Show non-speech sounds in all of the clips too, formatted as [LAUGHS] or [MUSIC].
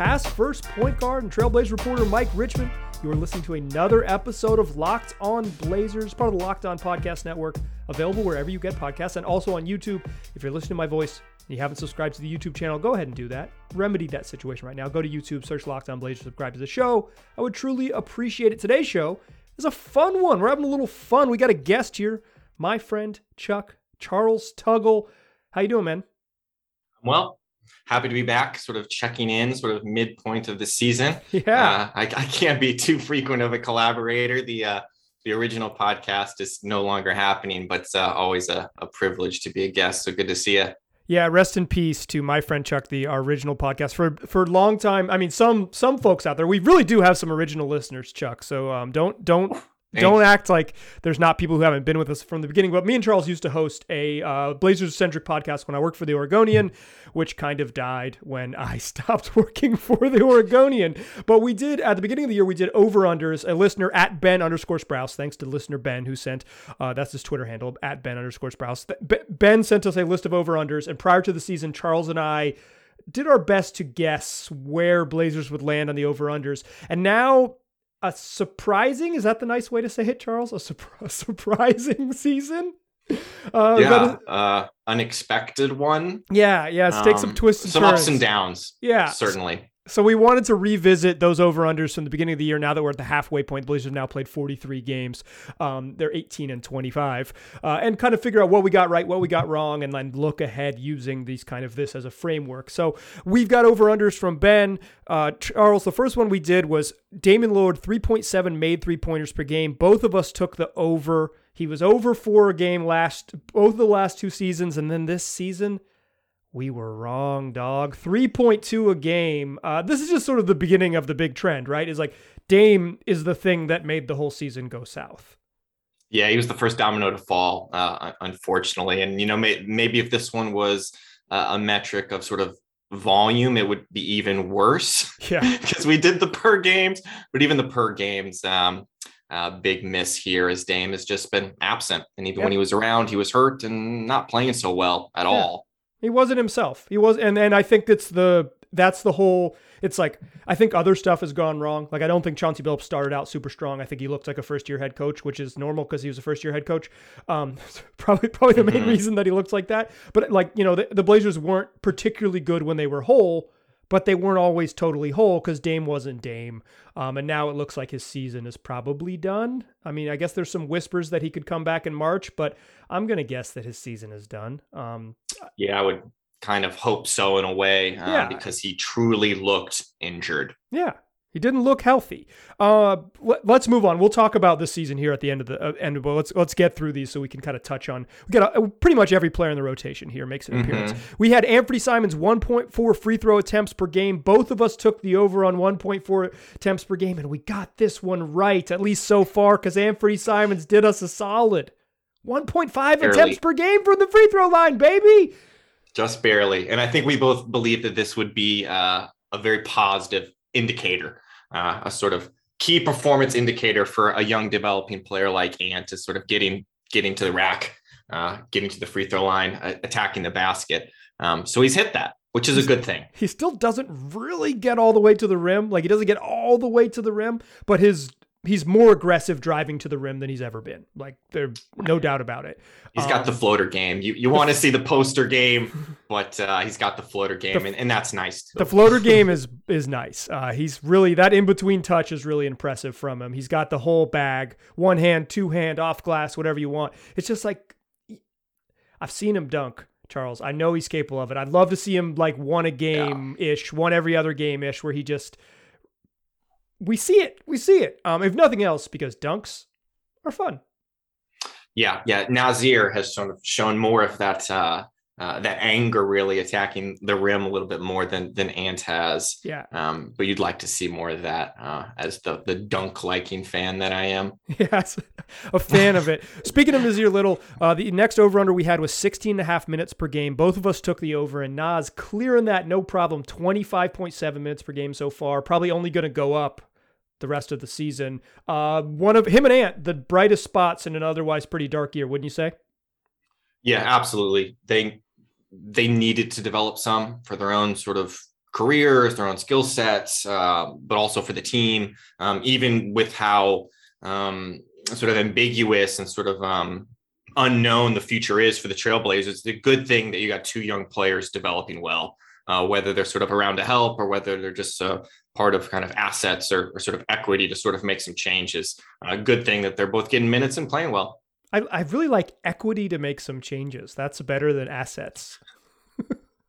past first point guard and Trailblazer reporter Mike Richman. You are listening to another episode of Locked On Blazers, part of the Locked On Podcast Network, available wherever you get podcasts and also on YouTube. If you're listening to my voice and you haven't subscribed to the YouTube channel, go ahead and do that. Remedy that situation right now. Go to YouTube, search Locked On Blazers, subscribe to the show. I would truly appreciate it. Today's show is a fun one. We're having a little fun. We got a guest here, my friend Chuck Charles Tuggle. How you doing, man? Well, happy to be back, sort of checking in, sort of midpoint of the season. [LAUGHS] Yeah, uh, I, I, can't be too frequent of a collaborator. The uh, the original podcast is no longer happening, but uh, always a, a privilege to be a guest. So good to see you. Yeah, rest in peace to my friend Chuck, the our original podcast for for a long time. I mean, some some folks out there, we really do have some original listeners, Chuck. So um, don't don't Don't act like there's not people who haven't been with us from the beginning. But me and Charles used to host a uh, Blazers centric podcast when I worked for the Oregonian, which kind of died when I [LAUGHS] stopped working for the Oregonian. But we did at the beginning of the year we did over unders. A listener at Ben underscore Sprouse, thanks to listener Ben who sent uh, that's his Twitter handle at Ben underscore Sprouse. Ben sent us a list of over unders, and prior to the season, Charles and I did our best to guess where Blazers would land on the over unders. And now a surprising is that the nice way to say it charles? A, su- a [LAUGHS] surprising [LAUGHS] season? Uh, yeah a, uh, unexpected one. Yeah yeah it takes um, some twists and some turns. ups and downs yeah certainly so we wanted to revisit those over unders from the beginning of the year. Now that we're at the halfway point, the Blazers have now played 43 games. Um, they're 18 and 25, uh, and kind of figure out what we got right, what we got wrong, and then look ahead using these kind of this as a framework. So we've got over unders from Ben uh, Charles. The first one we did was Damian Lillard 3.7 made three pointers per game. Both of us took the over. He was over four a game last both the last two seasons, and then this season we were wrong, dog. 3.2 a game. Uh, this is just sort of the beginning of the big trend, right? Is like Dame is the thing that made the whole season go south. Yeah, he was the first domino to fall, uh, unfortunately. And, you know, may, maybe if this one was uh, a metric of sort of volume, it would be even worse. Yeah. [LAUGHS] Because we did the per games, but even the per games, um, uh, big miss here as Dame has just been absent. And even when he was around, he was hurt and not playing so well at yeah. all. He wasn't himself. He was, and and I think that's the that's the whole. It's like I think other stuff has gone wrong. Like I don't think Chauncey Billups started out super strong. I think he looked like a first year head coach, which is normal because he was a first year head coach. Um, [LAUGHS] probably probably the main mm-hmm. reason that he looks like that. But like you know, the, the Blazers weren't particularly good when they were whole but they weren't always totally whole because Dame wasn't Dame. Um, and now it looks like his season is probably done. I mean, I guess there's some whispers that he could come back in March, but I'm going to guess that his season is done. Um, yeah, I would kind of hope so in a way uh, yeah. because he truly looked injured. Yeah. He didn't look healthy. Uh, let, us move on. We'll talk about this season here at the end of the uh, end. But let's let's get through these so we can kind of touch on. We got a, pretty much every player in the rotation here makes an mm-hmm. appearance. We had Anthony Simons 1.4 free throw attempts per game. Both of us took the over on 1.4 attempts per game, and we got this one right at least so far because Anthony Simons did us a solid. 1.5 barely. attempts per game from the free throw line, baby. Just barely, and I think we both believe that this would be uh, a very positive indicator, uh, a sort of key performance indicator for a young developing player like Ant is sort of getting getting to the rack, uh, getting to the free throw line, uh, attacking the basket. Um, so he's hit that, which is a good thing. He still doesn't really get all the way to the rim. Like he doesn't get all the way to the rim, but his he's more aggressive driving to the rim than he's ever been. Like there's no doubt about it. He's um, got the um, floater game. You you want to see the poster game, [LAUGHS] but uh, he's got the floater game, the, and, and that's nice. Too. The floater game is is nice. Uh, he's really that in between touch is really impressive from him. He's got the whole bag, one hand, two hand, off glass, whatever you want. It's just like I've seen him dunk. Charles, I know he's capable of it. I'd love to see him like one a game ish, yeah. one every other game ish, where he just we see it. We see it. Um, if nothing else, because dunks are fun. Yeah, yeah. Nassir has sort of shown more of that uh, uh, that anger really attacking the rim a little bit more than than Ant has. Yeah. Um, but you'd like to see more of that uh, as the the dunk liking fan that I am. [LAUGHS] Yes, a fan of it. [LAUGHS] Speaking of Nassir Little, uh, the next over under we had was 16 and a half minutes per game. Both of us took the over, and Nas clearing that no problem. 25.7 minutes per game so far. Probably only going to go up the rest of the season. Uh, one of him and Ant, the brightest spots in an otherwise pretty dark year, wouldn't you say? Yeah, absolutely. They they needed to develop some for their own sort of careers, their own skill sets, uh, but also for the team. Um, even with how um, sort of ambiguous and sort of um, unknown the future is for the Trailblazers, it's a good thing that you got two young players developing well, uh, whether they're sort of around to help or whether they're just uh, part of kind of assets or, or, sort of equity to sort of make some changes. A good thing that they're both getting minutes and playing well. I, I really like equity to make some changes. That's better than assets. [LAUGHS]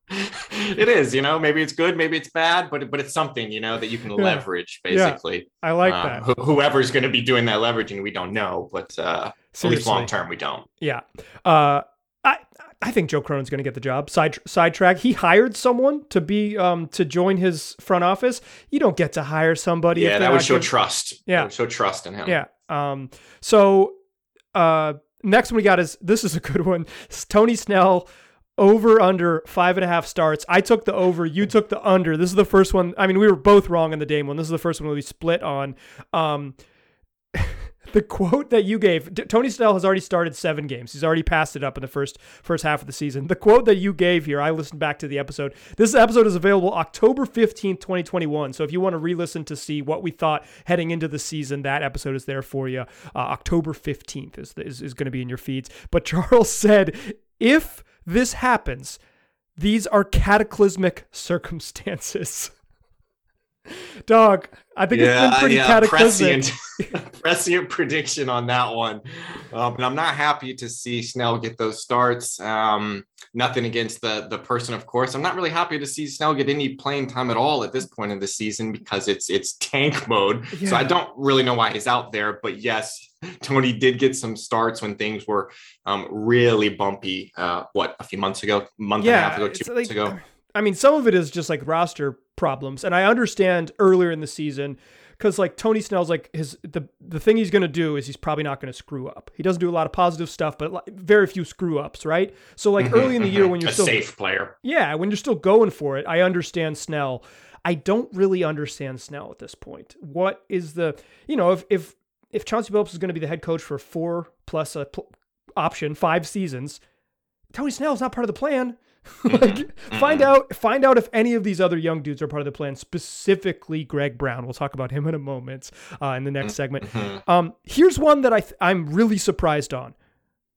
it is, you know, maybe it's good, maybe it's bad, but but it's something, you know, that you can yeah. leverage basically. Yeah, I like um, that. Wh- whoever's going to be doing that leveraging, we don't know, but uh, at least long term, we don't. Yeah. Uh, I I think Joe Cronin's going to get the job. Side sidetrack. He hired someone to be um to join his front office. You don't get to hire somebody. Yeah, that would show trust. Yeah, show trust in him. Yeah. Um. So, uh, next one we got is this is a good one. Tony Snell over under five and a half starts. I took the over. You took the under. This is the first one. I mean, we were both wrong in the Dame one. This is the first one we split on. Um, [LAUGHS] [LAUGHS] the quote that you gave, Tony Snell has already started seven games. He's already passed it up in the first first half of the season. The quote that you gave here, I listened back to the episode. This episode is available October 15th, 2021. So if you want to re-listen to see what we thought heading into the season, that episode is there for you. Uh, October 15th is, is, is going to be in your feeds. But [LAUGHS] Charles said, if this happens, these are cataclysmic circumstances. [LAUGHS] [LAUGHS] Dog, I think yeah, it's been pretty yeah, cataclysmic. Prescient, [LAUGHS] prescient prediction on that one. Um, and I'm not happy to see Snell get those starts. Um, nothing against the the person, of course. I'm not really happy to see Snell get any playing time at all at this point in the season because it's it's tank mode. Yeah. So I don't really know why he's out there. But yes, [LAUGHS] Tony did get some starts when things were um, really bumpy. Uh, what a few months ago, month and a half ago, two months like, ago. I mean, some of it is just like roster problems, and I understand earlier in the season because like Tony Snell's like his the the thing he's gonna do is he's probably not gonna screw up. He doesn't do a lot of positive stuff, but like, very few screw ups, right? So like mm-hmm, early in the mm-hmm. year when you're a still safe player, yeah, when you're still going for it, I understand Snell. I don't really understand Snell at this point. What is the you know if if if Chauncey Billups is going to be the head coach for four plus a pl- option five seasons, Tony Snell is not part of the plan. [LAUGHS] like mm-hmm. find out find out if any of these other young dudes are part of the plan specifically greg brown we'll talk about him in a moment uh, in the next segment mm-hmm. um, here's one that I th- i'm really surprised on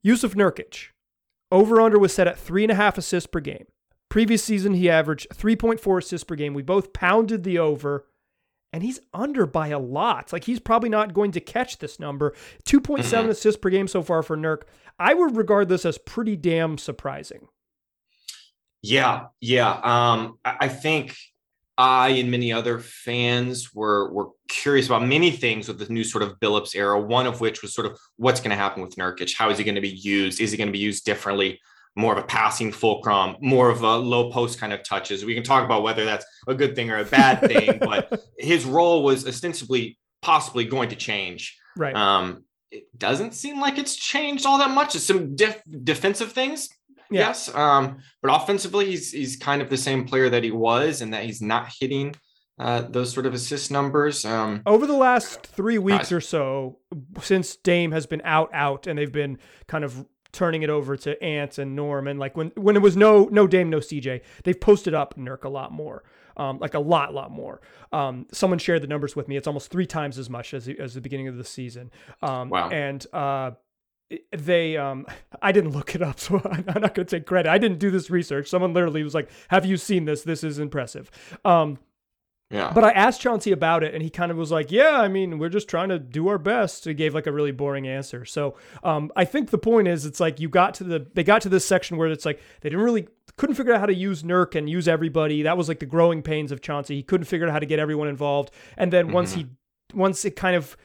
Jusuf Nurkic over under was set at three and a half assists per game previous season he averaged 3.4 assists per game we both pounded the over and he's under by a lot. Like he's probably not going to catch this number. 2.7 mm-hmm. assists per game so far for Nurk. I would regard this as pretty damn surprising. Yeah, yeah. Um, I think I and many other fans were were curious about many things with the new sort of Billups era. One of which was sort of what's going to happen with Nurkic. How is he going to be used? Is he going to be used differently? More of a passing fulcrum, more of a low post kind of touches. We can talk about whether that's a good thing or a bad thing, [LAUGHS] but his role was ostensibly possibly going to change. Right. Um, it doesn't seem like it's changed all that much. It's some def- defensive things, yeah. Yes. Um, but offensively, he's he's kind of the same player that he was, and that he's not hitting uh, those sort of assist numbers. Um, Over the last three weeks or so, since Dame has been out, out, and they've been kind of turning it over to Ant and Norm, and like when when it was no no Dame, no CJ, they've posted up Nurk a lot more. Um, like a lot, lot more. Um, someone shared the numbers with me. It's almost three times as much as the, as the beginning of the season. Um, wow. And uh, they um [LAUGHS] i didn't look it up [LAUGHS] so i'm not going to take credit i didn't do this research someone literally was like have you seen this this is impressive um yeah but i asked chauncey about it and he kind of was like yeah i mean we're just trying to do our best he gave like a really boring answer so um i think the point is it's like you got to the they got to this section where it's like they didn't really couldn't figure out how to use Nurk and use everybody. That was like the growing pains of Chauncey. He couldn't figure out how to get everyone involved. And then mm-hmm. once he once it kind of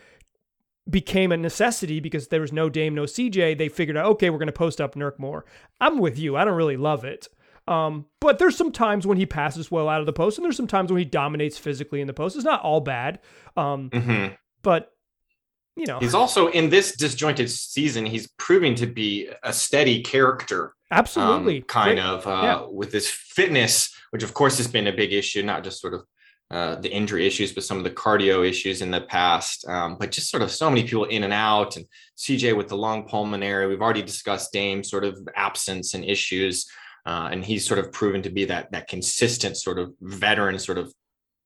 became a necessity because there was no Dame, no CJ. They figured out, okay, we're going to post up Nurk more. I'm with you. I don't really love it. Um, but there's some times when he passes well out of the post, and there's some times when he dominates physically in the post. It's not all bad. Um, mm-hmm. But you know, he's also in this disjointed season. He's proving to be a steady character. Absolutely, um, kind Great. of uh, yeah. with his fitness, which of course has been a big issue, not just sort of uh, the injury issues, but some of the cardio issues in the past. Um, but just sort of so many people in and out, and CJ with the long pulmonary. We've already discussed Dame sort of absence and issues. uh, and he's sort of proven to be that that consistent sort of veteran sort of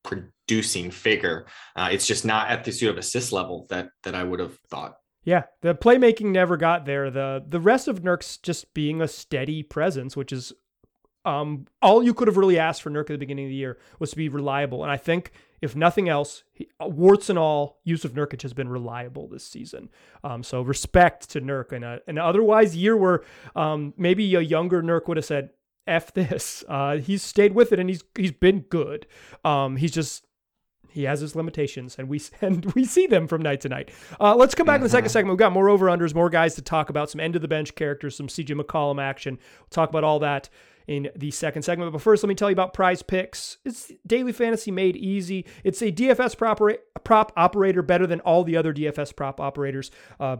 producing figure. Uh, it's just not at the sort of assist level that that I would have thought. Yeah, the playmaking never got there. The the rest of Nurk's just being a steady presence, which is um, all you could have really asked for Nurk at the beginning of the year was to be reliable. And I think, if nothing else, he, uh, warts and all, Jusuf Nurkic has been reliable this season. Um, so respect to Nurk. And an otherwise year where um, maybe a younger Nurk would have said, F this. Uh, he's stayed with it and he's he's been good. Um, he's just he has his limitations, and we [LAUGHS] and we see them from night to night. Uh, let's come back mm-hmm. in the second mm-hmm. segment. We've got more over unders, more guys to talk about, some end of the bench characters, some CJ McCollum action. We'll talk about all that in the second segment. But first, let me tell you about Prize Picks. It's daily fantasy made easy. It's a DFS prop, prop operator better than all the other DFS prop operators. Uh,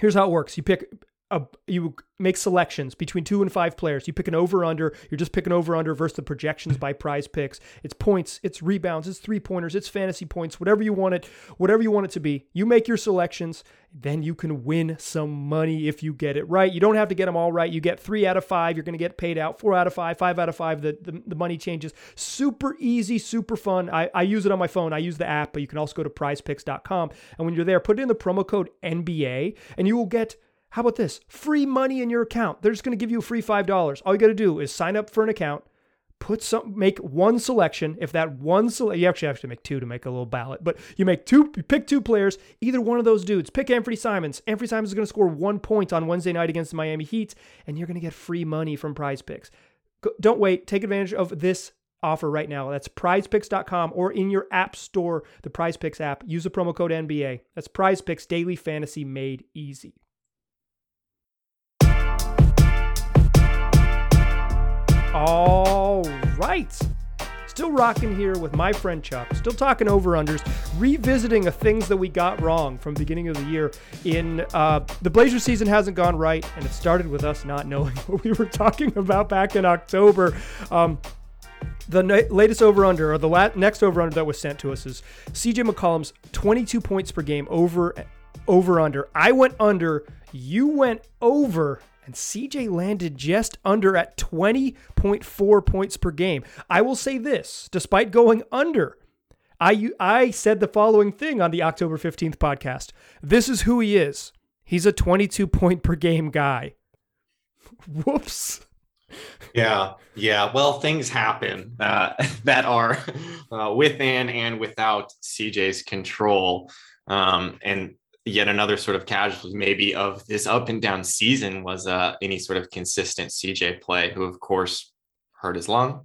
here's how it works: you pick a, you make selections between two and five players. You pick an over under. You're just picking over under versus the projections by prize picks. It's points, it's rebounds, it's three pointers, it's fantasy points, whatever you want it, whatever you want it to be. You make your selections, then you can win some money if you get it right. You don't have to get them all right. You get three out of five, you're going to get paid out. Four out of five, five out of five, the, the, the money changes. Super easy, super fun. I, I use it on my phone. I use the app, but you can also go to prizepicks.com. And when you're there, put in the promo code NBA and you will get how about this? Free money in your account. They're just going to give you a free $5. All you got to do is sign up for an account, put some make one selection. If that one select you actually have to make two to make a little ballot, but you make two you pick two players, either one of those dudes. Pick Anfernee Simons. Anfernee Simons is going to score 1 point on Wednesday night against the Miami Heat and you're going to get free money from Prize Picks. Don't wait, take advantage of this offer right now. That's prizepicks.com or in your app store, the Prize Picks app. Use the promo code NBA. That's Prize Picks Daily Fantasy made easy. All right. Still rocking here with my friend Chuck. Still talking over unders, revisiting the things that we got wrong from beginning of the year. In uh, the Blazer season hasn't gone right, and it started with us not knowing [LAUGHS] what we were talking about back in October. Um, the latest over under, or the la- next over under that was sent to us is CJ McCollum's 22 points per game over over under. I went under, you went over and CJ landed just under at 20.4 points per game. I will say this, despite going under, I I said the following thing on the October 15th podcast. This is who he is. He's a 22 point per game guy. [LAUGHS] Whoops. Yeah, yeah. Well, things happen uh, [LAUGHS] that are uh, within and without CJ's control. Um, and yet another sort of casualty maybe of this up and down season was uh, any sort of consistent CJ play, who of course hurt his lung,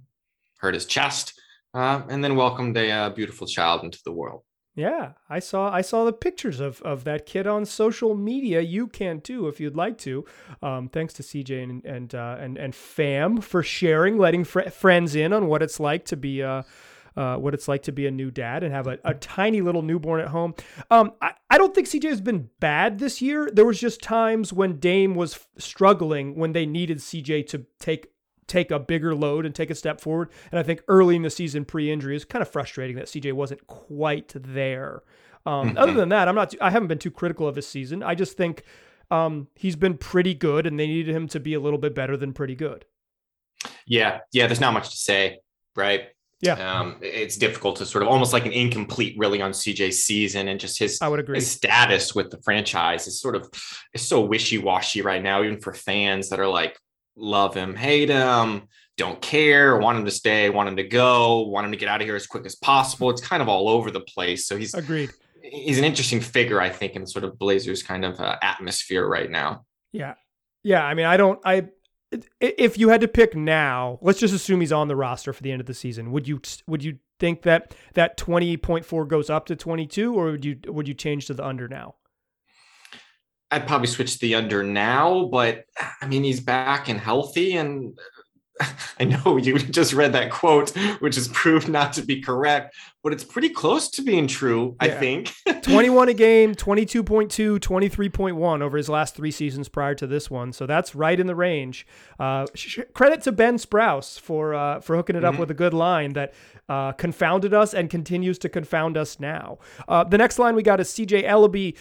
hurt his chest, uh, and then welcomed a uh, beautiful child into the world. Yeah, I saw I saw the pictures of, of that kid on social media. You can too if you'd like to. Um, thanks to CJ and and uh, and and Fam for sharing, letting fr- friends in on what it's like to be uh, uh, what it's like to be a new dad and have a, a tiny little newborn at home. Um, I, I don't think CJ has been bad this year. There was just times when Dame was struggling when they needed CJ to take take a bigger load and take a step forward. And I think early in the season, pre-injury, is kind of frustrating that CJ wasn't quite there. Um, mm-hmm. Other than that, I'm not. Too, I haven't been too critical of his season. I just think um, he's been pretty good, and they needed him to be a little bit better than pretty good. Yeah, yeah. There's not much to say, right? Yeah. Um, it's difficult to sort of almost like an incomplete really on CJ's season and just his, I would agree. his status with the franchise is sort of is so wishy-washy right now, even for fans that are like, love him, hate him, don't care, want him to stay, want him to go, want him to get out of here as quick as possible. It's kind of all over the place. So he's agreed. He's an interesting figure, I think, in sort of Blazers kind of uh, atmosphere right now. Yeah. Yeah. I mean, I don't, I, if you had to pick now, let's just assume he's on the roster for the end of the season. Would you would you think that that twenty point four goes up to twenty two, or would you would you change to the under now? I'd probably switch to the under now, but I mean he's back and healthy, and [LAUGHS] I know you [LAUGHS] just read that quote, which is proved not to be correct. But it's pretty close to being true, I think. [LAUGHS] 21 a game, 22.2, 23.1 over his last three seasons prior to this one. So that's right in the range. Uh, sh- credit to Ben Sprouse for uh, for hooking it up with a good line that uh, confounded us and continues to confound us now. Uh, the next line we got is CJ Elleby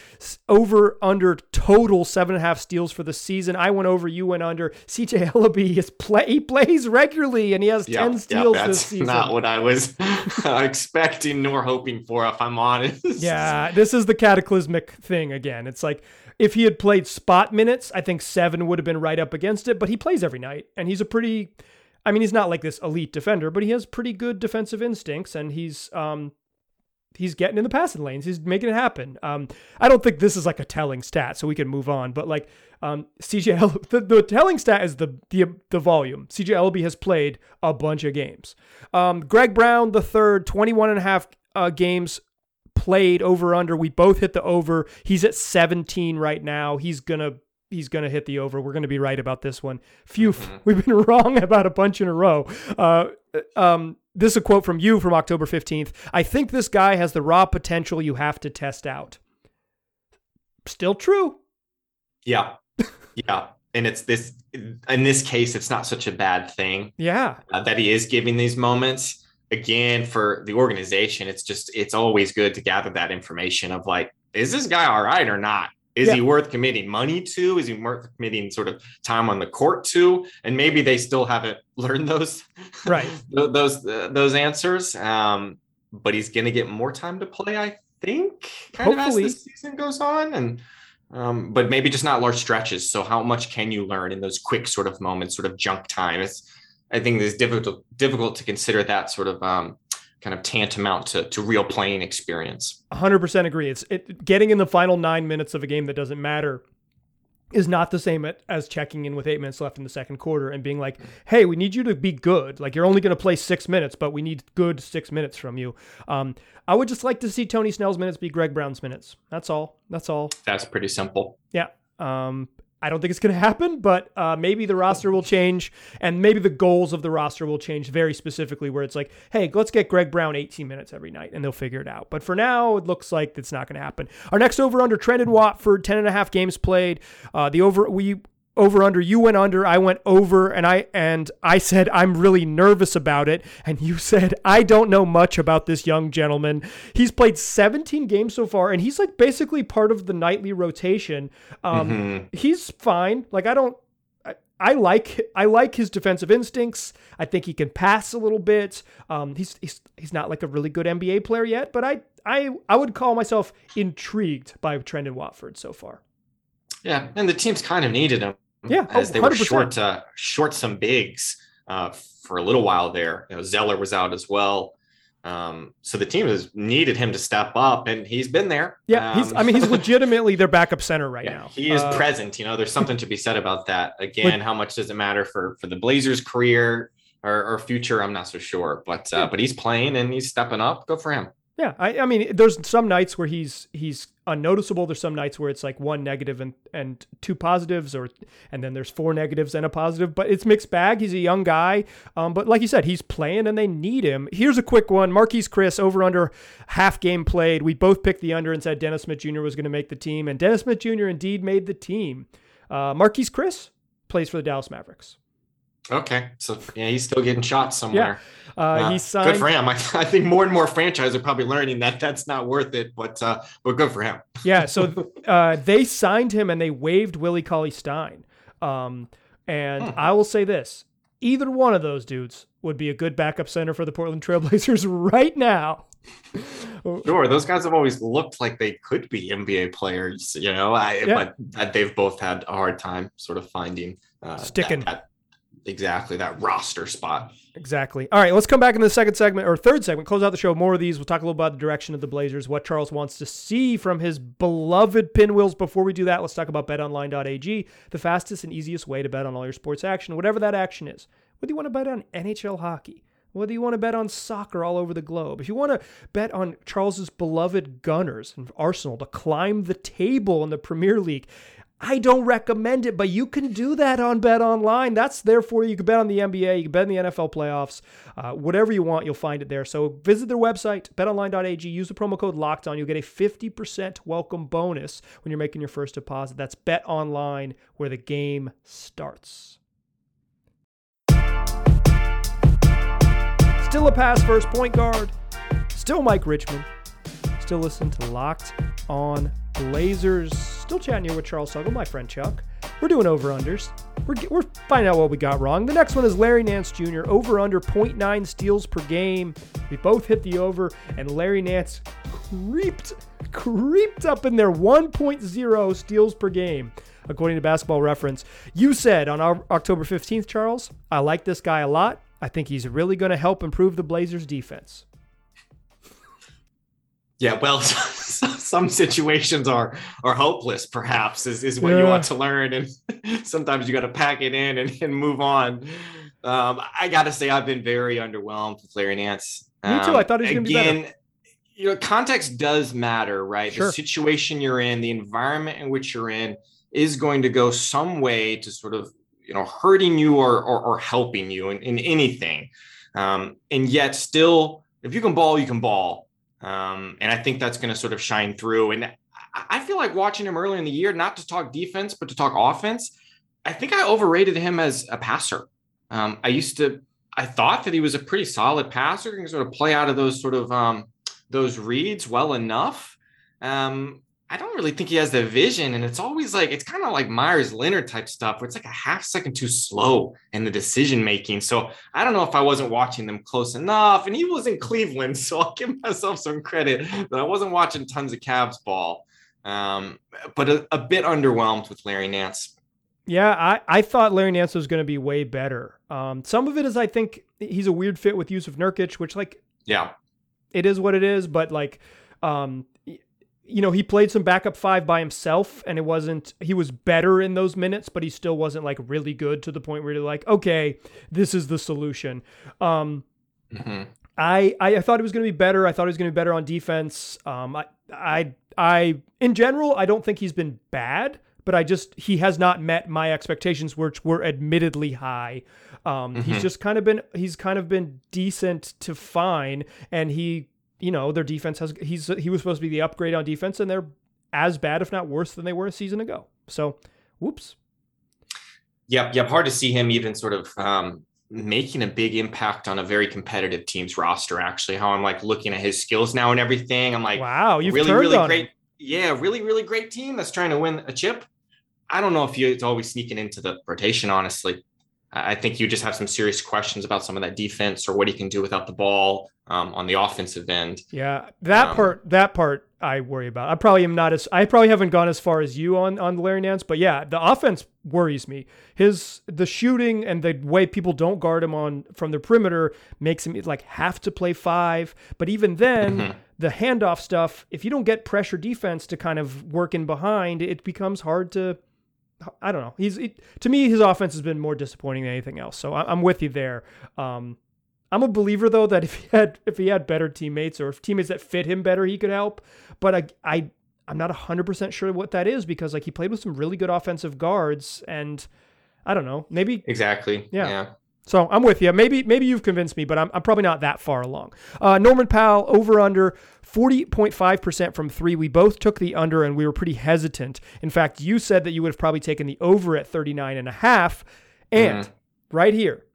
over under total seven and a half steals for the season. I went over, you went under. CJ [LAUGHS] Elleby is play he plays regularly and he has Yeah, 10 steals that's this season. That's not what I was [LAUGHS] expecting nor hoping for, if I'm honest. Yeah, this is the cataclysmic thing again. It's like if he had played spot minutes, I think seven would have been right up against it, but he plays every night and he's a pretty I mean, he's not like this elite defender, but he has pretty good defensive instincts and he's um he's getting in the passing lanes. He's making it happen. Um I don't think this is like a telling stat, so we can move on, but like um CJ El- [LAUGHS] the, the telling stat is the the the volume. CJ Elleby has played a bunch of games. Um Greg Brown the third 21 and a half uh, games played over under. We both hit the over. He's at 17 right now. He's gonna he's gonna hit the over. We're gonna be right about this one. Phew, [LAUGHS] we've been [LAUGHS] wrong about a bunch in a row. Uh, um, this is a quote from you from October 15th. I think this guy has the raw potential you have to test out. Still true. Yeah. Yeah. And it's this, in this case, it's not such a bad thing Yeah. uh, that he is giving these moments. Again, for the organization, it's just, it's always good to gather that information of like, is this guy all right or not? Is Yeah. he worth committing money to? Is he worth committing sort of time on the court to? And maybe they still haven't [LAUGHS] learned those, Right. [LAUGHS] those, uh, those answers. Um, but he's going to get more time to play, I think, kind of as the season goes on. And, um, but maybe just not large stretches. So how much can you learn in those quick sort of moments, sort of junk time? It's, I think it's difficult, difficult to consider that sort of, um, kind of tantamount to, to real playing experience. 100% agree. It's it, getting in the final nine minutes of a game that doesn't matter is not the same as checking in with eight minutes left in the second quarter and being like, hey, we need you to be good. Like, you're only going to play six minutes, but we need good six minutes from you. Um, I would just like to see Tony Snell's minutes be Greg Brown's minutes. That's all. That's all. That's pretty simple. Yeah. Um, I don't think it's going to happen, but uh, maybe the roster will change, and maybe the goals of the roster will change very specifically. Where it's like, hey, let's get Greg Brown 18 minutes every night, and they'll figure it out. But for now, it looks like it's not going to happen. Our next over under Trendon Watford, 10 and a half games played. Uh, the over we over under you went under i went over and i and i said i'm really nervous about it and you [LAUGHS] said i don't know much about this young gentleman he's played 17 games so far and he's like basically part of the nightly rotation um Mhm. he's fine like i don't I, I like I like his defensive instincts. I think he can pass a little bit. Um, he's, he's he's not like a really good NBA player yet, but I I I would call myself intrigued by Trendon Watford so far. Yeah, and the teams kind of needed him. Yeah, as oh, they were 100%. short uh, short some bigs uh, for a little while there. You know, Zeller was out as well. Um, so the team has needed him to step up, and he's been there. Yeah, he's. Um, I mean, he's [LAUGHS] legitimately their backup center right yeah, now. he is Uh, present. You know, there's something to be said about that. [LAUGHS] Again, how much does it matter for for the Blazers' career or, or future? I'm not so sure, but uh, but he's playing and he's stepping up. Good for him. Yeah, I, I mean, there's some nights where he's he's unnoticeable. There's some nights where it's like one negative and and two positives, or and then there's four negatives and a positive. But it's mixed bag. He's a young guy, um, but like you said, he's playing and they need him. Here's a quick one: Marquese Chriss over under half game played. We both picked the under and said Dennis Smith Jr. was going to make the team, and Dennis Smith Jr. indeed made the team. Uh, Marquese Chriss plays for the Dallas Mavericks. Okay, so yeah, he's still getting shots somewhere. Uh, Uh, he signed. Good for him. I, [LAUGHS] I think more and more franchises are probably learning that that's not worth it, but uh, but good for him. Yeah, so uh, they signed him and they waived Willie Cauley Stein. Um, and Hmm. I will say this: either one of those dudes would be a good backup center for the Portland Trailblazers [LAUGHS] right now. Sure, those guys have always looked like they could be NBA players, you know, I, Yeah. but uh, they've both had a hard time sort of finding uh, that- Sticking. that- exactly that roster spot. Exactly. All right, let's come back in the second segment or third segment. Close out the show. More of these. We'll talk a little about the direction of the Blazers, what Charles wants to see from his beloved pinwheels. Before we do that, let's talk about BetOnline.ag, the fastest and easiest way to bet on all your sports action, whatever that action is. Whether you want to bet on NHL hockey, whether you want to bet on soccer all over the globe, if you want to bet on Charles's beloved Gunners and Arsenal to climb the table in the Premier League, I don't recommend it, but you can do that on Bet Online. That's there for you. You can bet on the NBA, you can bet on the NFL playoffs, uh, whatever you want, you'll find it there. So visit their website, betonline.ag. Use the promo code Locked On. You'll get a 50% welcome bonus when you're making your first deposit. That's Bet Online, where the game starts. Still a pass first point guard. Still Mike Richman, Still listen to Locked On Blazers. Still chatting here with Charles Tuggle, my friend Chuck. We're doing over unders. We're, we're finding out what we got wrong. The next one is Larry Nance Jr. Over under 0.9 steals per game. We both hit the over, and Larry Nance creeped creeped up in their 1.0 steals per game, according to Basketball Reference. You said on October 15th, Charles, I like this guy a lot. I think he's really going to help improve the Blazers' defense. Yeah, well, [LAUGHS] some situations are are hopeless. Perhaps is, is what yeah. you want to learn, and [LAUGHS] sometimes you got to pack it in and, and move on. Um, I got to say, I've been very underwhelmed with Larry Nance. Um, Me too. I thought he was going to be better. You know, context does matter, right? Sure. The situation you're in, the environment in which you're in, is going to go some way to sort of you know hurting you or or, or helping you in, in anything. Um, and yet, still, if you can ball, you can ball um, and I think that's going to sort of shine through. And I feel like watching him early in the year, not to talk defense, but to talk offense, I think I overrated him as a passer. Um, I used to, I thought that he was a pretty solid passer, can sort of play out of those sort of um, those reads well enough. Um, I don't really think he has the vision. And it's always like, it's kind of like Meyers Leonard type stuff where it's like a half second too slow in the decision making. So I don't know if I wasn't watching them close enough. And he was in Cleveland. [LAUGHS] So I'll give myself some credit that I wasn't watching tons of Cavs ball. Um, but a, a, bit underwhelmed with Larry Nance. Yeah, I, I thought Larry Nance was going to be way better. Um, some of it is I think he's a weird fit with Jusuf Nurkic, which like, yeah, it is what it is. But like, um, you know, he played some backup five by himself, and it wasn't. He was better in those minutes, but he still wasn't like really good to the point where you're like, okay, this is the solution. Um, mm-hmm. I, I thought he was going to be better. I thought he was going to be better on defense. Um, I I I in general, I don't think he's been bad, but I just he has not met my expectations, which were admittedly high. Um, mm-hmm. He's just kind of been he's kind of been decent to fine, and he you know, their defense has he's he was supposed to be the upgrade on defense, and they're as bad, if not worse, than they were a season ago. So, whoops. Yep, yep. Hard to see him even sort of um, making a big impact on a very competitive team's roster. Actually, how I'm like looking at his skills now and everything. I'm like, wow, you've really, really great. Him. Yeah, really, really great team that's trying to win a chip. I don't know if you, it's always sneaking into the rotation, honestly. I think you just have some serious questions about some of that defense or what he can do without the ball um, on the offensive end. Yeah, that um, part, that part, I worry about. I probably am not as, I probably haven't gone as far as you on on Larry Nance, but yeah, the offense worries me. His the shooting and the way people don't guard him on from the perimeter makes him like have to play five. But even then, mm-hmm. the handoff stuff, if you don't get pressure defense to kind of work in behind, it becomes hard to I don't know. He's he, to me, his offense has been more disappointing than anything else. So I, am with you there. Um, I'm a believer though that if he had if he had better teammates or if teammates that fit him better, he could help. But I I I'm not 100% sure what that is because like he played with some really good offensive guards and I don't know. Maybe Exactly. Yeah. yeah. So I'm with you. Maybe maybe you've convinced me, but I'm, I'm probably not that far along. Uh, Norman Powell over under 40.5% from three. We both took the under and we were pretty hesitant. In fact, you said that you would have probably taken the over at 39 and a half. And mm-hmm. right here,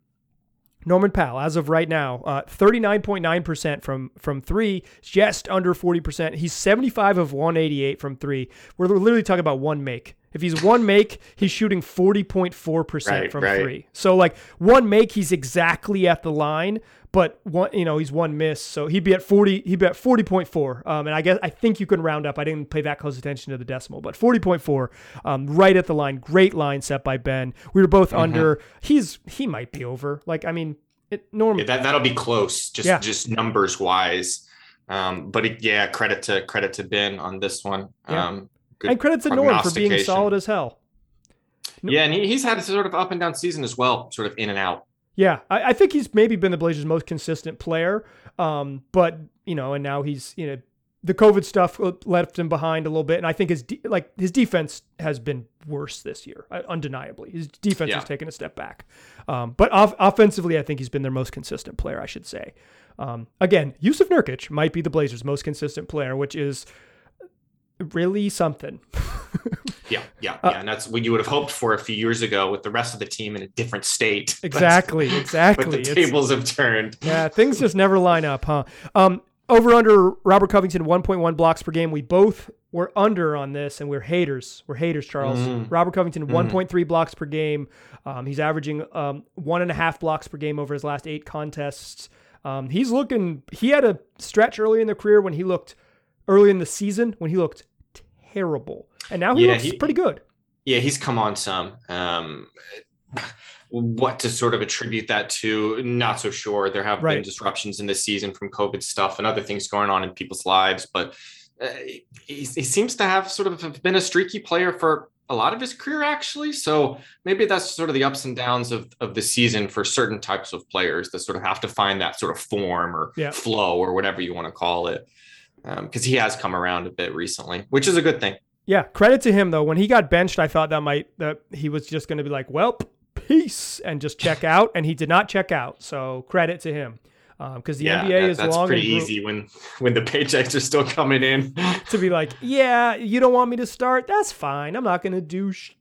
Norman Powell, as of right now, uh, 39.9% from from three, just under 40%. He's 75 of 188 from three. We're literally talking about one make. If he's one make, he's shooting 40.4% right, from right. three. So like one make, he's exactly at the line, but one, you know, he's one miss. So he'd be at 40, he'd be at 40.4. Um, and I guess, I think you can round up. I didn't pay that close attention to the decimal, but 40.4, um, right at the line. Great line set by Ben. We were both mm-hmm. under. He's, he might be over. Like, I mean, it normally. Yeah, that, that'll be close, just, yeah. just numbers wise. Um, but it, yeah, credit to, credit to Ben on this one. Yeah. Um, and credit to Norm for being solid as hell. Yeah, and he, he's had a sort of up and down season as well, sort of in and out. Yeah, I, I think he's maybe been the Blazers' most consistent player. Um, but you know, and now he's you know the COVID stuff left him behind a little bit, and I think his de- like his defense has been worse this year, uh, undeniably. His defense yeah. has taken a step back, um, but off- offensively, I think he's been their most consistent player. I should say. Um, again, Jusuf Nurkic might be the Blazers' most consistent player, which is really something. [LAUGHS] yeah, yeah, uh, yeah, and that's what you would have hoped for a few years ago with the rest of the team in a different state. Exactly, [LAUGHS] exactly. but the tables it's, have turned. Yeah, things just never line up, huh? Um, over under Robert Covington 1.1 blocks per game. We both were under on this, and we're haters. We're haters, Charles. Mm. Robert Covington mm. 1.3 blocks per game. Um, he's averaging um, one and a half blocks per game over his last eight contests. Um, he's looking. He had a stretch early in the career when he looked early in the season when he looked terrible, and now he yeah, looks he, pretty good. Yeah, he's come on some. Um, what to sort of attribute that to not so sure there have right. been disruptions in this season from covid stuff and other things going on in people's lives but uh, he, he, seems to have sort of been a streaky player for a lot of his career actually so maybe that's sort of the ups and downs of, of the season for certain types of players that sort of have to find that sort of form or yeah. flow or whatever you want to call it because um, he has come around a bit recently which is a good thing yeah credit to him though when he got benched i thought that might that he was just going to be like well peace and just check [LAUGHS] out. And he did not check out. So credit to him. Because um, the yeah, NBA that, is that's long. pretty easy when when the paychecks are still coming in. [LAUGHS] to be like, yeah, you don't want me to start. That's fine. I'm not going to do. Sh-.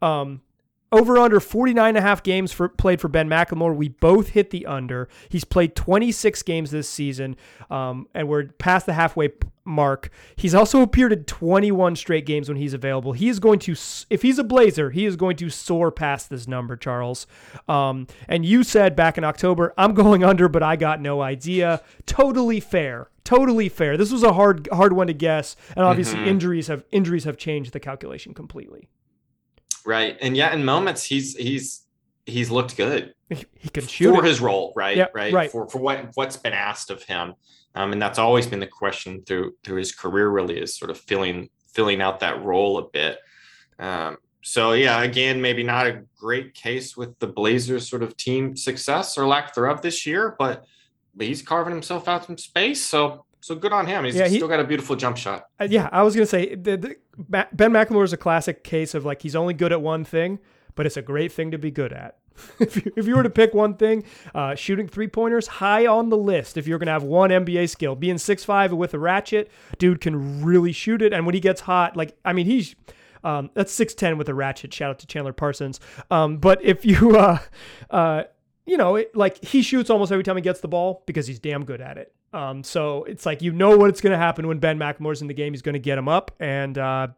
Um, over under 49 and a half games for played for Ben McLemore. We both hit the under. He's played 26 games this season, um, and we're past the halfway mark. He's also appeared in 21 straight games when he's available. He is going to, if he's a Blazer, he is going to soar past this number, Charles. Um, and you said back in October, I'm going [LAUGHS] under, but I got no idea. Totally fair. Totally fair. This was a hard, hard one to guess, and obviously mm-hmm. injuries have injuries have changed the calculation completely. Right. And yet, in moments he's he's he's looked good. He, can shoot for it. his role, right? Yeah, right. Right. For for what what's been asked of him. Um, and that's always been the question through through his career really is sort of filling filling out that role a bit. Um, so yeah, again, maybe not a great case with the Blazers sort of team success or lack thereof this year, but but he's carving himself out some space. So so good on him. He's yeah, he, still got a beautiful jump shot. Uh, yeah, I was gonna say the, the, Ben McLemore is a classic case of like he's only good at one thing, but it's a great thing to be good at. [LAUGHS] if, you, if you were to pick one thing, uh, shooting three pointers high on the list. If you're gonna have one NBA skill, being six five with a ratchet, dude can really shoot it. And when he gets hot, like I mean, he's um, that's six ten with a ratchet. Shout out to Chandler Parsons. Um, but if you uh, uh, you know, it, like he shoots almost every time he gets the ball because he's damn good at it. Um, so it's like you know what's going to happen when Ben McLemore's in the game. He's going to get him up, and uh,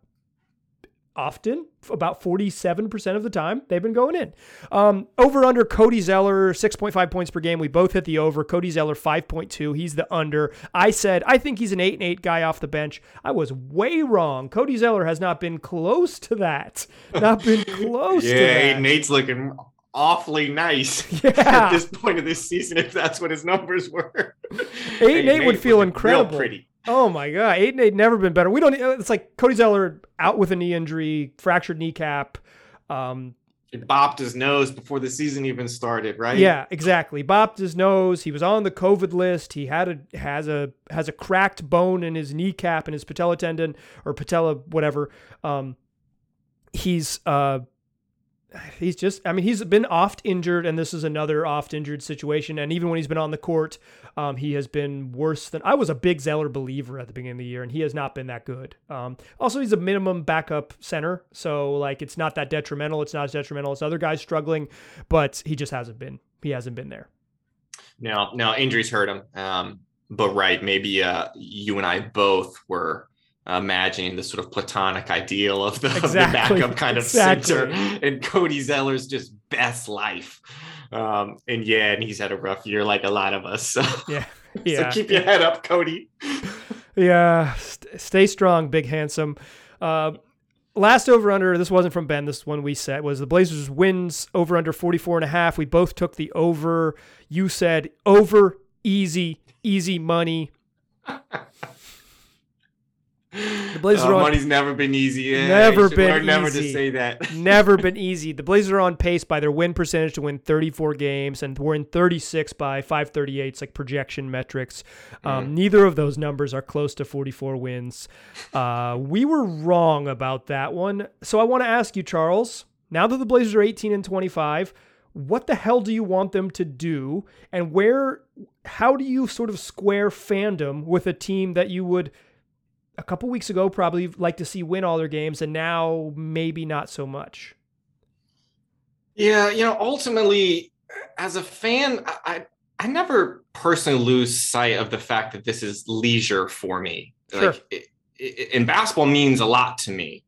often, about 47% of the time, they've been going in. Um, over under Cody Zeller, 6.5 points per game. We both hit the over. Cody Zeller, 5.2. He's the under. I said, I think he's an 8 and 8 guy off the bench. I was way wrong. Cody Zeller has not been close to that. Not been [LAUGHS] close yeah, to that. 8 and 8's looking awfully nice [LAUGHS] yeah. at this point of this season if that's what his numbers [LAUGHS] were. Eight and eight would feel incredible. pretty. Oh my god, eight and eight never been better. We don't. It's like Cody Zeller out with a knee injury, fractured kneecap. Um, it bopped his nose before the season even started, right? Yeah, exactly. Bopped his nose. He was on the COVID list. He had a has a has a cracked bone in his kneecap and his patella tendon or patella whatever. Um, he's uh he's just i mean he's been oft injured and this is another oft injured situation. And even when he's been on the court um, he has been worse than i was a big zeller believer at the beginning of the year and he has not been that good. Um, also he's a minimum backup center so like it's not that detrimental it's not as detrimental as other guys struggling but he just hasn't been he hasn't been there. Now now injuries hurt him um, but right maybe uh, you and i both were imagining the sort of platonic ideal of the, exactly. of the backup kind of exactly. center and Cody Zeller's just best life. Um, and yeah, and he's had a rough year like a lot of us. So [LAUGHS] yeah, [LAUGHS] yeah. so keep your head up, Cody. yeah, st- stay strong, big handsome. Uh, last over under this wasn't from ben this one we set was the blazers wins over under 44 and a half we both took the over you said over easy easy money [LAUGHS] The Blazers uh, on, money's never been easy. Yeah, never been easy. Never to say that. never [LAUGHS] been easy. The Blazers are on pace by their win percentage to win 34 games, and we're in 36 by 538. It's like projection metrics. Um, mm. Neither of those numbers are close to 44 wins. Uh, we were wrong about that one. So I want to ask you, Charles. Now that the Blazers are 18 and 25 what the hell do you want them to do and where how do you sort of square fandom with a team that you would a couple weeks ago probably like to see win all their games and now maybe not so much yeah you know ultimately as a fan i i never personally lose sight of the fact that this is leisure for me sure. like it, it, and basketball means a lot to me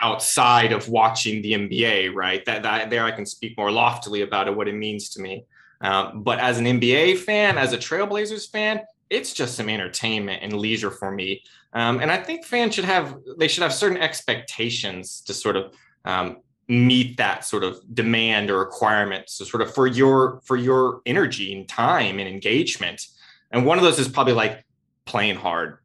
outside of watching the NBA, right? That, that there I can speak more loftily about it, what it means to me. Um, but as an NBA fan, as a Trailblazers fan, it's just some entertainment and leisure for me. Um, and I think fans should have they should have certain expectations to sort of um, meet that sort of demand or requirement. So sort of for your for your energy and time and engagement. And one of those is probably like playing hard,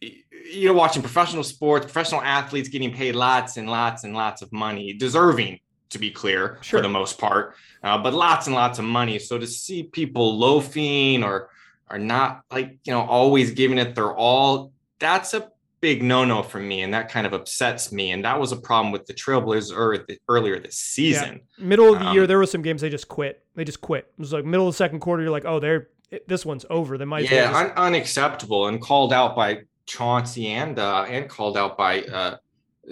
you know, watching professional sports, professional athletes getting paid lots and lots and lots of money, deserving to be clear sure. for the most part, uh, but lots and lots of money. So to see people loafing or are not like you know always giving it their all, that's a big no-no for me, and that kind of upsets me. And that was a problem with the Trailblazers earlier this season. Yeah. Middle of the um, year, there were some games they just quit. They just quit. It was like middle of the second quarter. You're like, oh, they're this one's over. They might yeah, just- un- unacceptable and called out by Chauncey and uh, and called out by uh,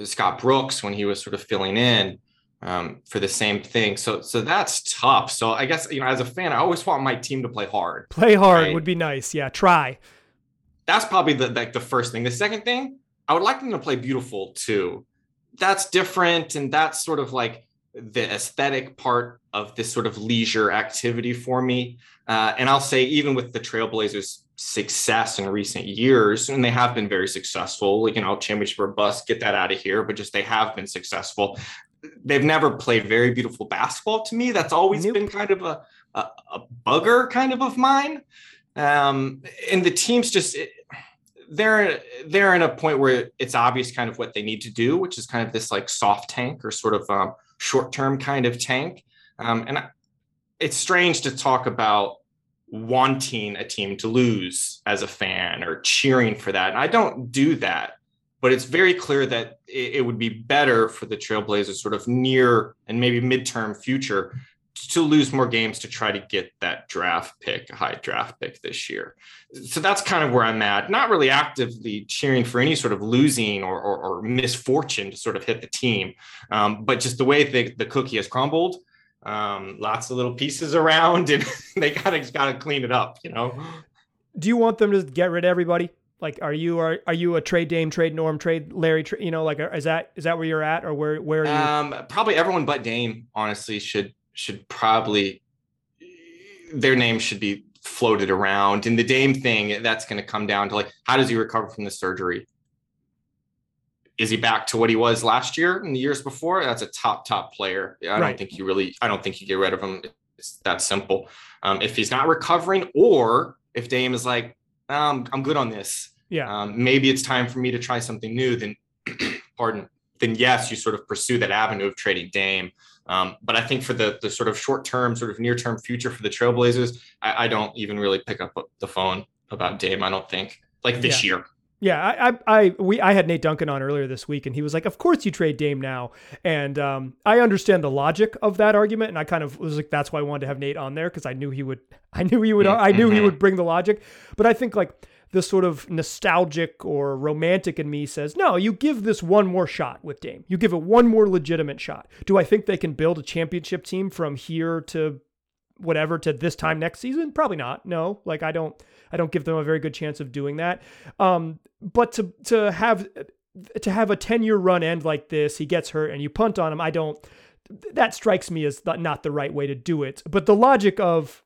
Scott Brooks when he was sort of filling in um, for the same thing. So so that's tough. So I guess you know as a fan, I always want my team to play hard. Play hard right? would be nice. Yeah, try. That's probably the like the first thing. The second thing, I would like them to play beautiful too. That's different, and that's sort of like the aesthetic part of this sort of leisure activity for me. Uh, and I'll say, even with the Trailblazers success in recent years, and they have been very successful. Like, you know, championship or bust, get that out of here, but just they have been successful. They've never played very beautiful basketball to me. That's always nope. been kind of a, a, a, bugger kind of of mine. Um, and the teams just, it, they're they're in a point where it's obvious kind of what they need to do, which is kind of this like soft tank or sort of um, short term kind of tank. Um, and it's strange to talk about wanting a team to lose as a fan or cheering for that. And I don't do that, but it's very clear that it, it would be better for the Trailblazers sort of near and maybe midterm future to lose more games to try to get that draft pick, a high draft pick this year. So that's kind of where I'm at. Not really actively cheering for any sort of losing or, or, or misfortune to sort of hit the team, um, but just the way the, the cookie has crumbled um, lots of little pieces around, [LAUGHS] and they gotta gotta clean it up. You know. Do you want them to get rid of everybody? Like, are you are are you a trade Dame, trade Norm, trade Larry? Tra- you know, like, is that is that where you're at, or where where are you? Um, probably everyone but Dame. Honestly, should should probably their name should be floated around. And the Dame thing, that's going to come down to like, how does he recover from the surgery? is he back to what he was last year and the years before? That's a top, top player. I right. don't think you really, I don't think you get rid of him. It's that simple. Um, if he's not recovering, or if Dame is like, um, I'm good on this. Yeah. Um, maybe it's time for me to try something new. Then, [CLEARS THROAT] pardon. Then yes, you sort of pursue that avenue of trading Dame. Um, but I think for the the sort of short term, sort of near term future for the Trailblazers, I, I, don't even really pick up the phone about Dame. I don't think like this yeah. year. Yeah, I, I, I, we, I had Nate Duncan on earlier this week, and he was like, "Of course you trade Dame now," and um, I understand the logic of that argument, and I kind of was like, "That's why I wanted to have Nate on there because I knew he would, I knew he would, I knew he would bring the logic." But I think like the sort of nostalgic or romantic in me says, "No, you give this one more shot with Dame. You give it one more legitimate shot." Do I think they can build a championship team from here to whatever to this time next season? Probably not. No, like I don't. I don't give them a very good chance of doing that. Um, but to to have to have a 10 year run end like this, he gets hurt and you punt on him. I don't. That strikes me as not the right way to do it. But the logic of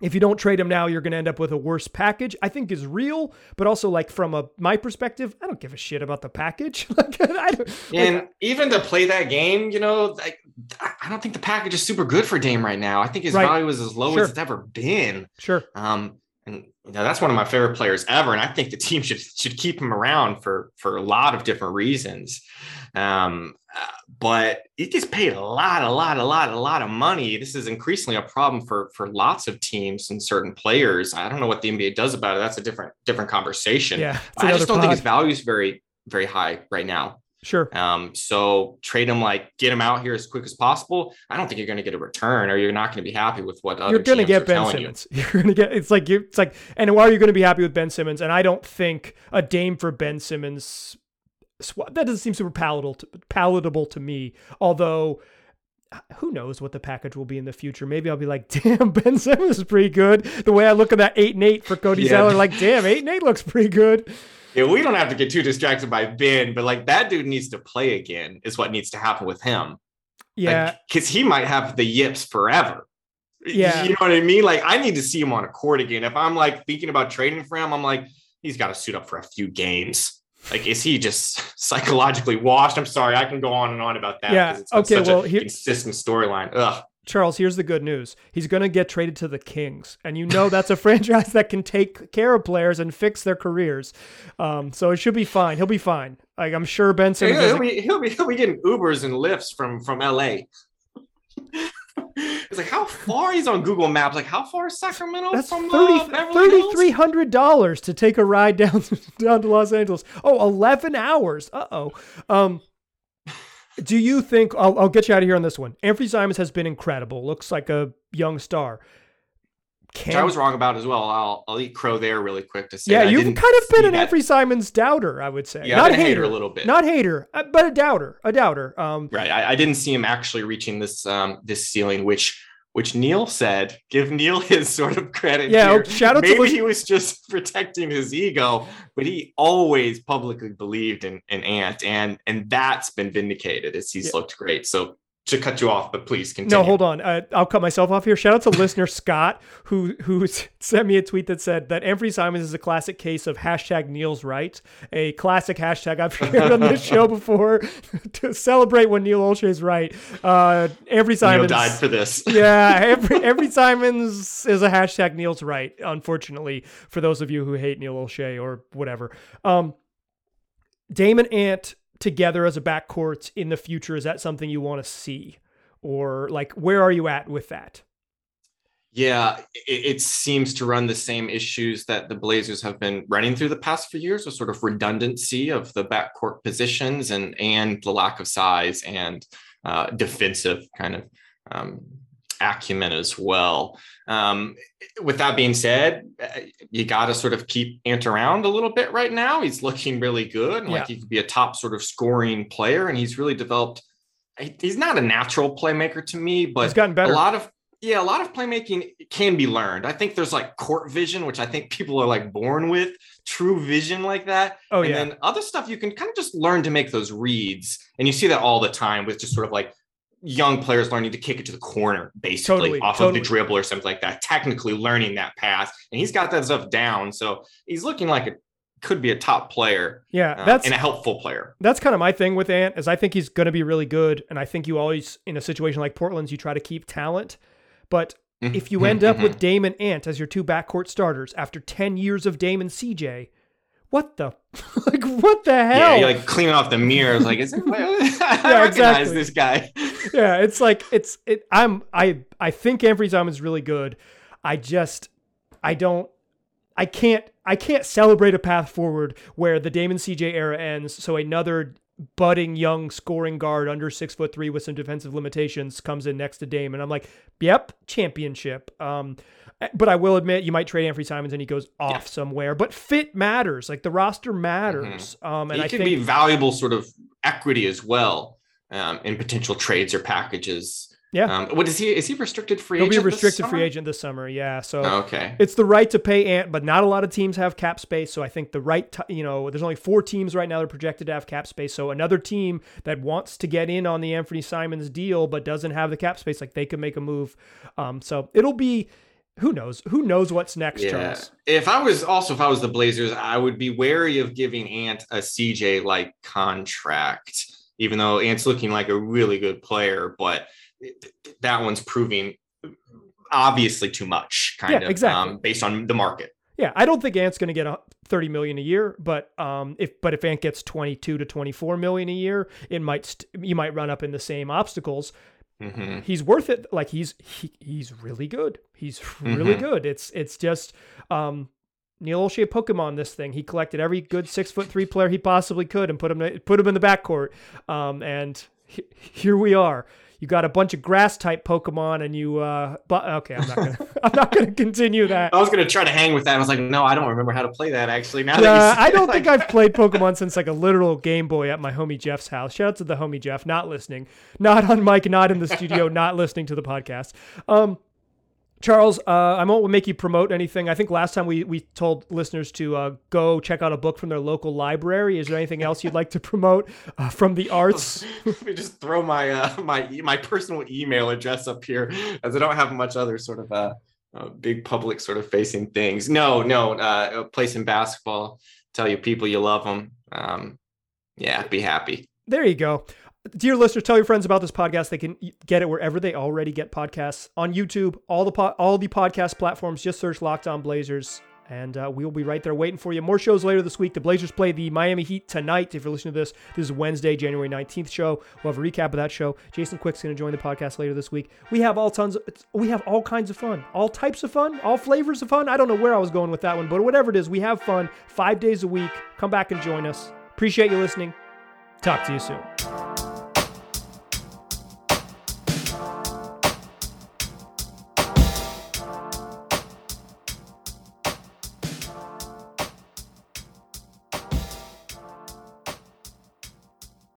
if you don't trade him now, you're going to end up with a worse package. I think is real, but also like from a my perspective, I don't give a shit about the package. [LAUGHS] like, and like, even to play that game, you know, like I don't think the package is super good for Dame right now. I think his right. value is as low sure. as it's ever been. Sure. Um, and you know, that's one of my favorite players ever. And I think the [LAUGHS] team should should keep him around for for a lot of different reasons. Um, uh, but he gets paid a lot, a lot, a lot, a lot of money. This is increasingly a problem for for lots of teams and certain players. I don't know what the NBA does about it. That's a different different conversation. Yeah, I just don't pod. think his value is very very high right now. Sure. Um, so trade him like get him out here as quick as possible. I don't think you're going to get a return, or you're not going to be happy with what other you're going to get. Ben Simmons. [LAUGHS] You. are going to get. It's like you. It's like, and why are you going to be happy with Ben Simmons? And I don't think a Dame for Ben Simmons. That doesn't seem super palatable to, palatable to me. Although who knows what the package will be in the future? Maybe I'll be like, [LAUGHS] damn, Ben Simmons is pretty good. The way I look at that eight and eight for Cody yeah. Zeller, like, damn, eight and eight looks pretty good yeah, we don't have to get too distracted by Ben, but like that dude needs to play again, is what needs to happen with him. Yeah. Because like, he might have the yips forever. Yeah. You know what I mean? Like, I need to see him on a court again. If I'm like thinking about trading for him, I'm like, he's got to suit up for a few games. Like, is he just [LAUGHS] psychologically washed? I'm sorry, I can go on and on about that. Yeah. okay. well, here, consistent storyline. Ugh. Charles, here's the good news. He's going to get traded to the Kings. And you know that's a [LAUGHS] franchise that can take care of players and fix their careers. Um, so it should be fine. He'll be fine. Like I'm sure Ben Simmons. Yeah, he'll, be, he'll, be, he'll be getting Ubers and Lyfts from, from LA. [LAUGHS] it's like how far he's on Google Maps. Like how far is Sacramento That's from 30, uh, $3,300 to take a ride [LAUGHS] down, down to Los Angeles. Oh, 11 hours. Uh-oh. Um, do you think I'll, I'll get you out of here on this one? Anfernee Simons has been incredible. Looks like a young star. Can, Which I was wrong about as well. I'll I'll eat crow there really quick to say. Yeah, you've kind of been an that. Anfernee Simons doubter, I would say. Yeah, not a hater, a little bit. Not hater, uh, but a doubter, a doubter. Um, right. I, I, didn't see him actually reaching this um, this ceiling, which which Neil said, give Neil [LAUGHS] his sort of credit. Yeah, here. shout out Maybe to he was just [LAUGHS] protecting his ego, but he always publicly believed in, in Ant, and and that's been vindicated as he's yeah. looked great. So to cut you off, but please continue. No, hold on. Uh, I'll cut myself off here. Shout out to listener [LAUGHS] Scott who who [LAUGHS] sent me a tweet that said that Anfernee Simons is a classic case of hashtag Neil's right, a classic hashtag I've [LAUGHS] shared on this show before to celebrate when Neil Olshey is right. Uh, Anfernee Simons Neil died for this. yeah, every Anfernee Simons is a hashtag Neil's right. Unfortunately, for those of you who hate Neil Olshey or whatever. Um, Damon Ant together as a backcourt in the future? Is that something you want to see? Or like, where are you at with that? Yeah, it, it, seems to run the same issues that the Blazers have been running through the past few years, a sort of redundancy of the backcourt positions and and the lack of size and uh, defensive kind of um, acumen as well. Um, with that being said, you got to sort of keep Ant around a little bit right now. He's looking really good, and yeah. like he could be a top sort of scoring player, and he's really developed. He's not a natural playmaker to me, but he's gotten better. A lot of yeah, a lot of playmaking can be learned. I think there's like court vision, which I think people are like born with, true vision like that. Oh and yeah. then other stuff you can kind of just learn to make those reads, and you see that all the time with just sort of like young players learning to kick it to the corner, basically totally, off totally. of the dribble or something like that. Technically learning that pass, and he's got that stuff down. So he's looking like it could be a top player. Yeah, uh, that's and a helpful player. That's kind of my thing with Ant is I think he's going to be really good, and I think you always in a situation like Portland's you try to keep talent, but. Mm-hmm. If you end up with mm-hmm. Damon Ant as your two backcourt starters after 10 years of Damon CJ, what the [LAUGHS] like what the hell? Yeah, you're like cleaning off the mirrors. Like, is it? [LAUGHS] [LAUGHS] I yeah, recognize exactly. this guy. Yeah, it's like it's it. I'm I I think Anfernee Simons is really good. I just I don't I can't I can't celebrate a path forward where the Damon CJ era ends. So another budding young scoring guard under six foot three with some defensive limitations comes in next to Dame, and I'm like, yep, championship. Um, but I will admit, you might trade Anfernee Simons and he goes off yeah. somewhere. But fit matters. Like the roster matters. Mm-hmm. Um, and he I can think, be valuable sort of equity as well um, in potential trades or packages. Yeah. Um, what is he? Is he restricted free? He'll be restricted free agent this summer. Yeah. So oh, okay, it's the right to pay Ant, but not a lot of teams have cap space. So I think the right, t- you know, there's only four teams right now that are projected to have cap space. So another team that wants to get in on the Anfernee Simons deal but doesn't have the cap space, like they could make a move. Um, so it'll be who knows? Who knows what's next, yeah. Charles? If I was also if I was the Blazers, I would be wary of giving Ant a CJ like contract, even though Ant's looking like a really good player, but that one's proving obviously too much, kind yeah, of exactly. um, based on the market. Yeah, I don't think Ant's going to get a 30 million a year, but um, if but if Ant gets 22 to 24 million a year, it might st- you might run up in the same obstacles. Mm-hmm. He's worth it. Like he's he, he's really good. He's really Mhm. good. It's it's just um, Neil Olshey Pokemon this thing. He collected every good six foot three player he possibly could and put him put him in the backcourt. Um, and he, here we are. You got a bunch of grass type Pokemon, and you. Uh, but okay, I'm not gonna. [LAUGHS] I'm not gonna continue that. I was gonna try to hang with that. I was like, no, I don't remember how to play that actually. Now that [LAUGHS] I don't think I've played Pokemon since like a literal Game Boy at my homie Jeff's house. Shout out to the homie Jeff, not listening, not on mic, not in the studio, [LAUGHS] not listening to the podcast. Um, Charles, uh, I won't make you promote anything. I think last time we we told listeners to uh, go check out a book from their local library. Is there anything else you'd like to promote uh, from the arts? [LAUGHS] Let me just throw my uh, my my personal email address up here, as I don't have much other sort of uh, uh big public sort of facing things. No, no, uh, place in basketball. Tell your people you love them. Um, yeah, be happy. There you go. Dear listeners, tell your friends about this podcast. They can get it wherever they already get podcasts on YouTube, all the po- all the podcast platforms. Just search Locked On Blazers, and uh, we will be right there waiting for you. More shows later this week. The Blazers play the Miami Heat tonight. If you're listening to this, this is Wednesday, January 19th show. We'll have a recap of that show. Jason Quick's going to join the podcast later this week. We have all tons. Of, we have all kinds of fun, all types of fun, all flavors of fun. I don't know where I was going with that one, but whatever it is, we have fun five days a week. Come back and join us. Appreciate you listening. Talk to you soon.